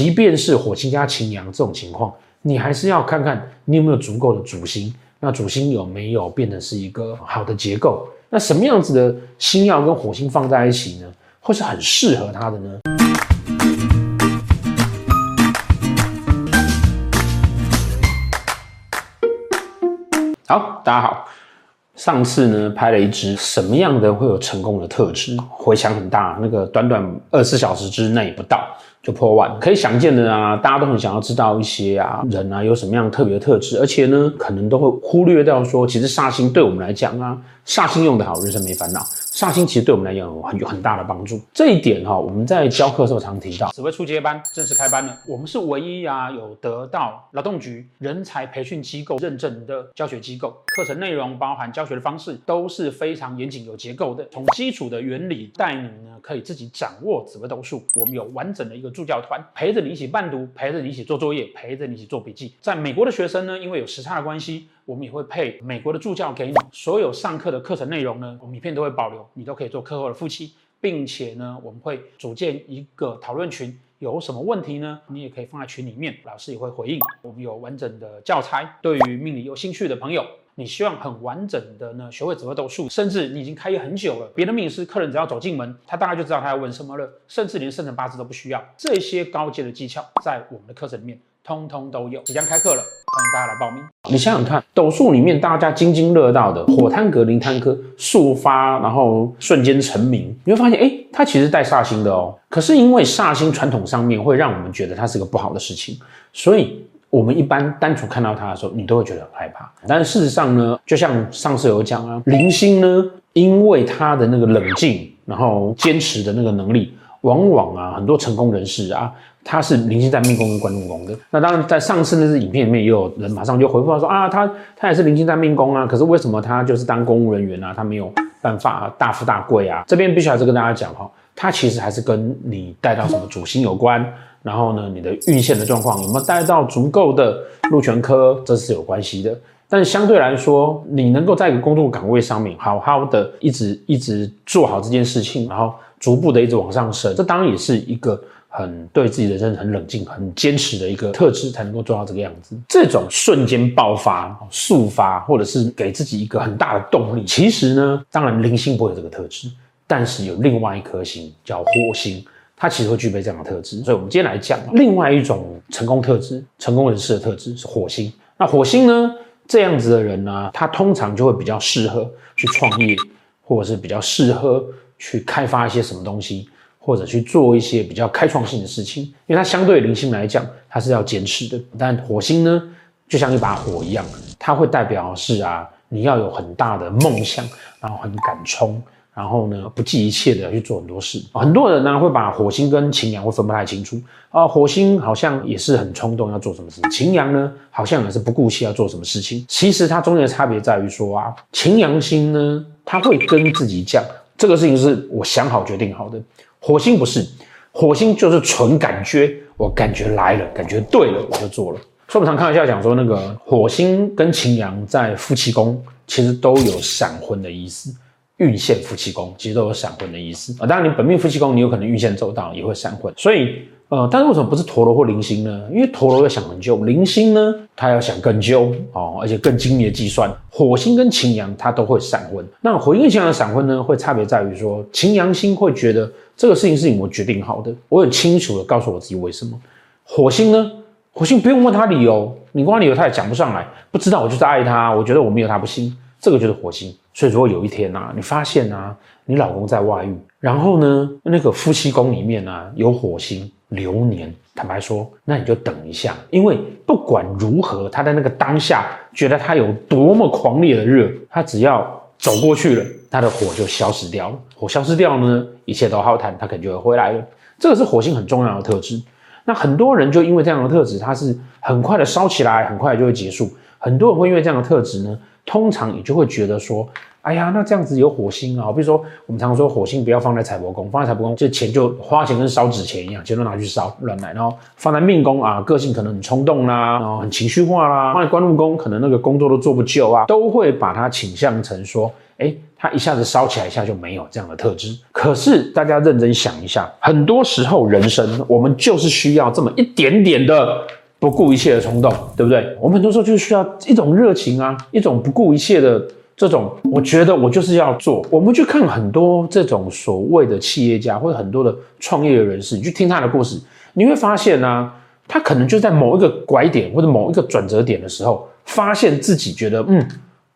即便是火星加擎羊这种情况，你还是要看看你有没有足够的主星，那主星有没有变成是一个好的结构？那什么样子的星曜跟火星放在一起呢？会是很适合它的呢？好，大家好。上次呢，拍了一支什么样的会有成功的特质，回响很大，那个短短二十四小时之内不到就破万，可以想见的啊，大家都很想要知道一些啊人啊有什么样特别的特质，而且呢，可能都会忽略掉说，其实煞星对我们来讲啊，煞星用得好，人生没烦恼。煞星其实对我们来讲有很有很大的帮助，这一点哈，我们在教课时候常提到。紫微初阶班正式开班了，我们是唯一啊有得到劳动局人才培训机构认证的教学机构，课程内容包含教学的方式都是非常严谨有结构的，从基础的原理带你呢可以自己掌握紫微斗数。我们有完整的一个助教团陪着你一起伴读，陪着你一起做作业，陪着你一起做笔记。在美国的学生呢，因为有时差的关系。我们也会配美国的助教给你，所有上课的课程内容呢，我们影片都会保留，你都可以做课后的复习，并且呢，我们会组建一个讨论群，有什么问题呢，你也可以放在群里面，老师也会回应。我们有完整的教材，对于命理有兴趣的朋友，你希望很完整的呢学会紫微斗数，甚至你已经开业很久了，别的命师客人只要走进门，他大概就知道他要问什么了，甚至连生辰八字都不需要，这些高阶的技巧在我们的课程里面。通通都有，即将开课了，欢迎大家来报名。你想想看，斗数里面大家津津乐道的火贪格、林贪科速发，然后瞬间成名，你会发现，哎，它其实带煞星的哦。可是因为煞星传统上面会让我们觉得它是个不好的事情，所以我们一般单纯看到它的时候，你都会觉得很害怕。但事实上呢，就像上次有讲啊，铃星呢，因为他的那个冷静，然后坚持的那个能力。往往啊，很多成功人士啊，他是铃星在命宫跟官禄宫的。那当然，在上次那支影片里面，也有人马上就回复说啊，他他也是铃星在命宫啊，可是为什么他就是当公务人员啊，他没有办法大富大贵啊？这边必须还是跟大家讲哈，他其实还是跟你带到什么主星有关，然后呢，你的运线的状况有没有带到足够的禄权科，这是有关系的。但相对来说，你能够在一个工作岗位上面好好的一直一直做好这件事情，然后。逐步的一直往上升，这当然也是一个很对自己的人生很冷静、很坚持的一个特质，才能够做到这个样子。这种瞬间爆发、速发，或者是给自己一个很大的动力，其实呢，当然零星不会有这个特质，但是有另外一颗星叫火星，它其实会具备这样的特质。所以，我们今天来讲另外一种成功特质、成功人士的特质是火星。那火星呢，这样子的人呢，他通常就会比较适合去创业，或者是比较适合。去开发一些什么东西，或者去做一些比较开创性的事情，因为它相对灵性来讲，它是要坚持的。但火星呢，就像一把火一样，它会代表是啊，你要有很大的梦想，然后很敢冲，然后呢，不计一切的去做很多事。很多人呢会把火星跟擎羊会分不太清楚啊，火星好像也是很冲动要做什么事情，擎羊呢好像也是不顾气要做什么事情。其实它中间的差别在于说啊，擎羊星呢，它会跟自己讲。这个事情是我想好决定好的，火星不是，火星就是纯感觉，我感觉来了，感觉对了，我就做了。所以我们常开玩笑讲说，那个火星跟擎羊在夫妻宫，其实都有闪婚的意思，运线夫妻宫其实都有闪婚的意思啊。当然，你本命夫妻宫，你有可能运线走到也会闪婚，所以。呃，但是为什么不是陀罗或零星呢？因为陀罗要想很久，零星呢，它要想更久哦，而且更精密的计算。火星跟擎羊它都会闪婚，那火星跟擎羊的闪婚呢，会差别在于说，擎羊星会觉得这个事情是你我决定好的，我很清楚的告诉我自己为什么。火星呢，火星不用问他理由，你问他理由他也讲不上来，不知道我就是爱他，我觉得我没有他不行，这个就是火星。所以如果有一天啊，你发现啊，你老公在外遇，然后呢，那个夫妻宫里面啊有火星。流年，坦白说，那你就等一下，因为不管如何，他在那个当下觉得他有多么狂烈的热，他只要走过去了，他的火就消失掉了。火消失掉呢，一切都好谈，他可能就会回来了。这个是火星很重要的特质。那很多人就因为这样的特质，他是很快的烧起来，很快就会结束。很多人会因为这样的特质呢，通常你就会觉得说，哎呀，那这样子有火星啊，比如说我们常说火星不要放在财帛宫，放在财帛宫这钱就花钱跟烧纸钱一样，钱都拿去烧乱来。然后放在命宫啊，个性可能很冲动啦，然后很情绪化啦。放在官禄宫，可能那个工作都做不久啊，都会把它倾向成说，哎，它一下子烧起来，一下就没有这样的特质。可是大家认真想一下，很多时候人生我们就是需要这么一点点的。不顾一切的冲动，对不对？我们很多时候就需要一种热情啊，一种不顾一切的这种，我觉得我就是要做。我们去看很多这种所谓的企业家，或者很多的创业人士，你去听他的故事，你会发现呢、啊，他可能就在某一个拐点或者某一个转折点的时候，发现自己觉得，嗯，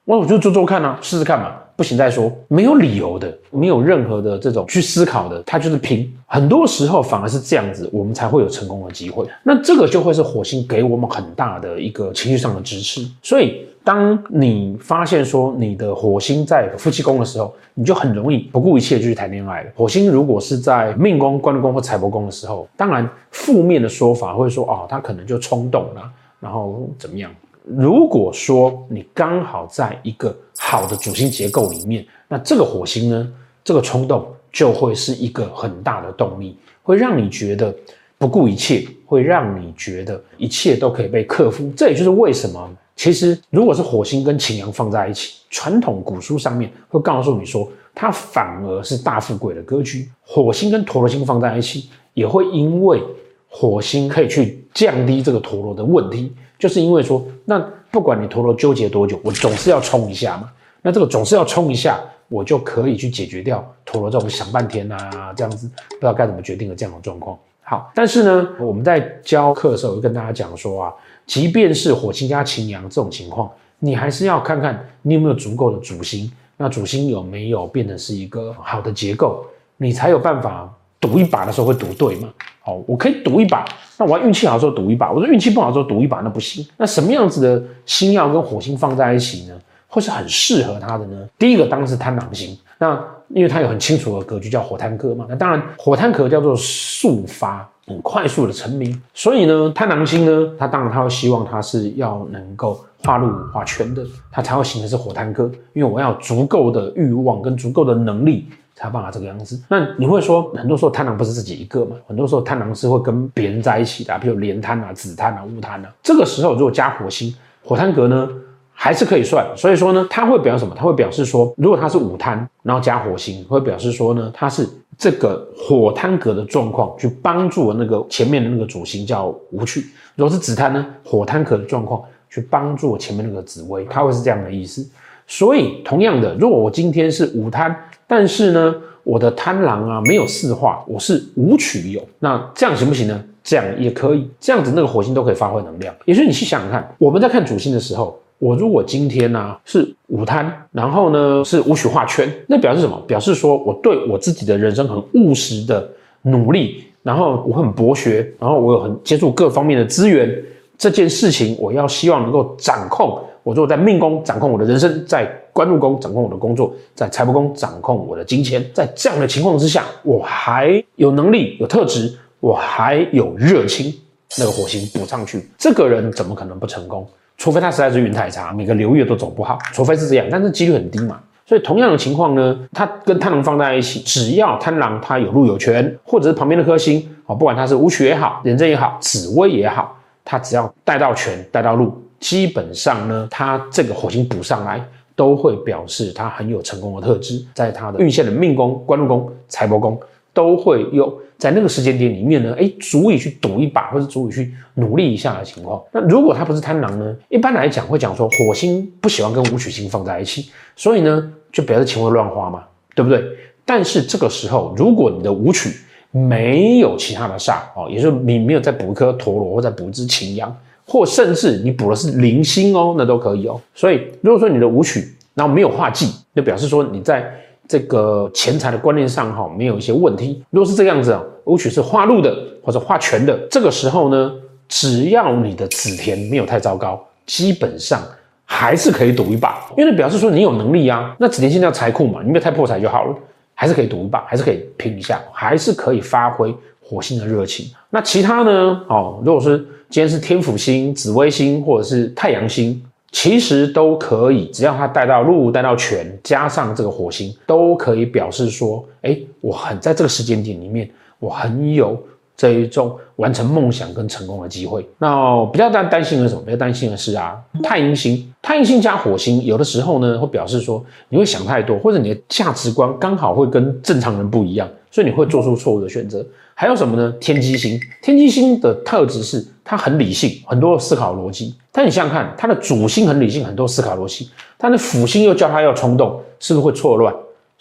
我我就做做看啊，试试看嘛。不行再说，没有理由的，没有任何的这种去思考的，他就是拼。很多时候反而是这样子，我们才会有成功的机会。那这个就会是火星给我们很大的一个情绪上的支持。所以，当你发现说你的火星在夫妻宫的时候，你就很容易不顾一切就去谈恋爱了。火星如果是在命宫、官禄宫或财帛宫的时候，当然负面的说法会说哦，他可能就冲动了，然后怎么样？如果说你刚好在一个好的主星结构里面，那这个火星呢，这个冲动就会是一个很大的动力，会让你觉得不顾一切，会让你觉得一切都可以被克服。这也就是为什么，其实如果是火星跟擎羊放在一起，传统古书上面会告诉你说，它反而是大富贵的格局。火星跟陀罗星放在一起，也会因为火星可以去降低这个陀罗的问题。就是因为说，那不管你陀螺纠结多久，我总是要冲一下嘛。那这个总是要冲一下，我就可以去解决掉陀螺这种想半天啊，这样子不知道该怎么决定的这样的状况。好，但是呢，我们在教课的时候，就跟大家讲说啊，即便是火星加擎羊这种情况，你还是要看看你有没有足够的主星，那主星有没有变成是一个好的结构，你才有办法赌一把的时候会赌对嘛。好，我可以赌一把。那我要运气好的时候赌一把，我说运气不好的时候赌一把，那不行。那什么样子的星耀跟火星放在一起呢？会是很适合他的呢？第一个当然是贪狼星，那因为他有很清楚的格局叫火贪格嘛。那当然火贪格叫做速发，很快速的成名。所以呢，贪狼星呢，他当然他会希望他是要能够化禄化权的，他才会形成是火贪格，因为我要足够的欲望跟足够的能力。才办法这个样子。那你会说，很多时候贪狼不是自己一个嘛？很多时候贪狼是会跟别人在一起的，比如连贪啊、子贪啊、戊贪啊。这个时候如果加火星，火贪格呢，还是可以算。所以说呢，它会表示什么？它会表示说，如果它是午贪，然后加火星，会表示说呢，它是这个火贪格的状况去帮助了那个前面的那个主星叫无趣。如果是子贪呢，火贪格的状况去帮助我前面那个紫薇，它会是这样的意思。所以同样的，如果我今天是午贪。但是呢，我的贪狼啊没有四化，我是五取有，那这样行不行呢？这样也可以，这样子那个火星都可以发挥能量。也就是你去想想看，我们在看主星的时候，我如果今天呢、啊、是午贪，然后呢是五曲化圈，那表示什么？表示说我对我自己的人生很务实的努力，然后我很博学，然后我有很接触各方面的资源，这件事情我要希望能够掌控。我如果在命宫掌控我的人生，在官禄宫掌控我的工作，在财帛宫掌控我的金钱，在这样的情况之下，我还有能力、有特质，我还有热情，那个火星补上去，这个人怎么可能不成功？除非他实在是运太差，每个流月都走不好，除非是这样，但是几率很低嘛。所以同样的情况呢，他跟贪狼放在一起，只要贪狼他有禄有权，或者是旁边的颗星啊，不管他是武曲也好，人正也好，紫微也好，他只要带到权，带到禄。基本上呢，他这个火星补上来，都会表示他很有成功的特质，在他的运线的命宫、官禄宫、财帛宫，都会有在那个时间点里面呢，哎，足以去赌一把，或者足以去努力一下的情况。那如果他不是贪狼呢，一般来讲会讲说，火星不喜欢跟武曲星放在一起，所以呢，就表示钱会乱花嘛，对不对？但是这个时候，如果你的武曲没有其他的煞哦，也就是你没有再补一颗陀螺，或再补一支擎羊。或甚至你补的是零星哦，那都可以哦。所以如果说你的武曲然后没有化忌，就表示说你在这个钱财的观念上哈没有一些问题。如果是这个样子啊，武曲是化禄的或者化权的，这个时候呢，只要你的子田没有太糟糕，基本上还是可以赌一把，因为表示说你有能力啊。那子田现在财库嘛，你没有太破财就好了，还是可以赌一把，还是可以拼一下，还是可以发挥火星的热情。那其他呢？哦，如果是今天是天府星、紫微星或者是太阳星，其实都可以，只要它带到禄、带到权，加上这个火星，都可以表示说，哎，我很在这个时间点里面，我很有。这一种完成梦想跟成功的机会，那比较担担心的是什么？比较担心的是啊，太阴星，太阴星加火星，有的时候呢会表示说你会想太多，或者你的价值观刚好会跟正常人不一样，所以你会做出错误的选择。还有什么呢？天机星，天机星的特质是它很理性，很多思考逻辑。但你想想看，它的主星很理性，很多思考逻辑，但是辅星又叫它要冲动，是不是会错乱？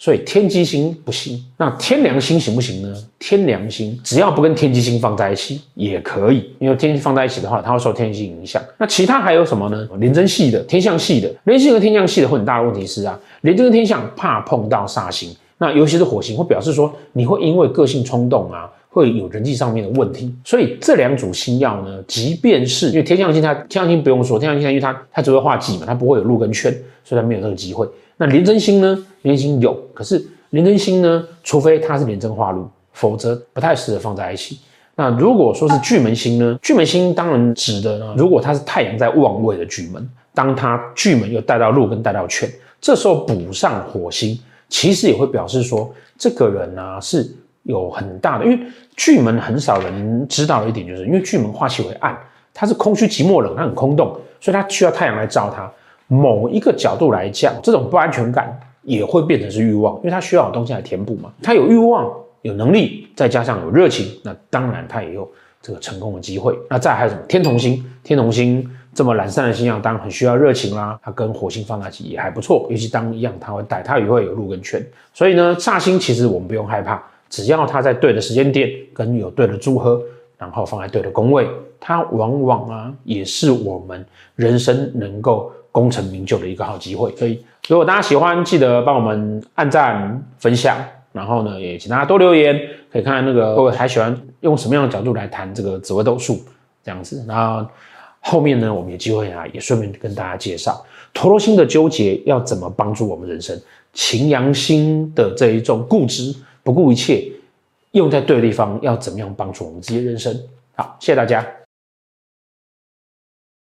所以天机星不行，那天梁星行不行呢？天梁星只要不跟天机星放在一起也可以，因为天放在一起的话，它会受天机影响。那其他还有什么呢？廉贞系的、天象系的，廉贞和天象系的会很大的问题是啊，廉贞跟天象怕碰到煞星，那尤其是火星，会表示说你会因为个性冲动啊，会有人际上面的问题。所以这两组星曜呢，即便是因为天象星它，天象星不用说，天象星它因为它它只会化忌嘛，它不会有禄跟圈，所以它没有这个机会。那廉贞星呢？廉贞星有，可是廉贞星呢？除非它是廉贞化禄，否则不太适合放在一起。那如果说是巨门星呢？巨门星当然指的呢，如果它是太阳在旺位的巨门，当它巨门又带到禄跟带到圈，这时候补上火星，其实也会表示说，这个人呢、啊、是有很大的，因为巨门很少人知道的一点，就是因为巨门化气为暗，它是空虚寂寞冷，它很空洞，所以它需要太阳来照它。某一个角度来讲，这种不安全感也会变成是欲望，因为它需要有东西来填补嘛。它有欲望、有能力，再加上有热情，那当然它也有这个成功的机会。那再还有什么？天同星，天同星这么懒散的星曜，当然很需要热情啦。它跟火星放在一起也还不错，尤其当一样，它会带，它也会有路跟圈。所以呢，煞星其实我们不用害怕，只要它在对的时间点跟有对的组合，然后放在对的工位，它往往啊也是我们人生能够。功成名就的一个好机会，所以如果大家喜欢，记得帮我们按赞、分享，然后呢，也请大家多留言，可以看看那个各位还喜欢用什么样的角度来谈这个紫微斗数这样子。然后后面呢，我们有机会啊，也顺便跟大家介绍陀罗星的纠结要怎么帮助我们人生，擎羊星的这一种固执、不顾一切，用在对的地方要怎么样帮助我们自己的人生。好，谢谢大家。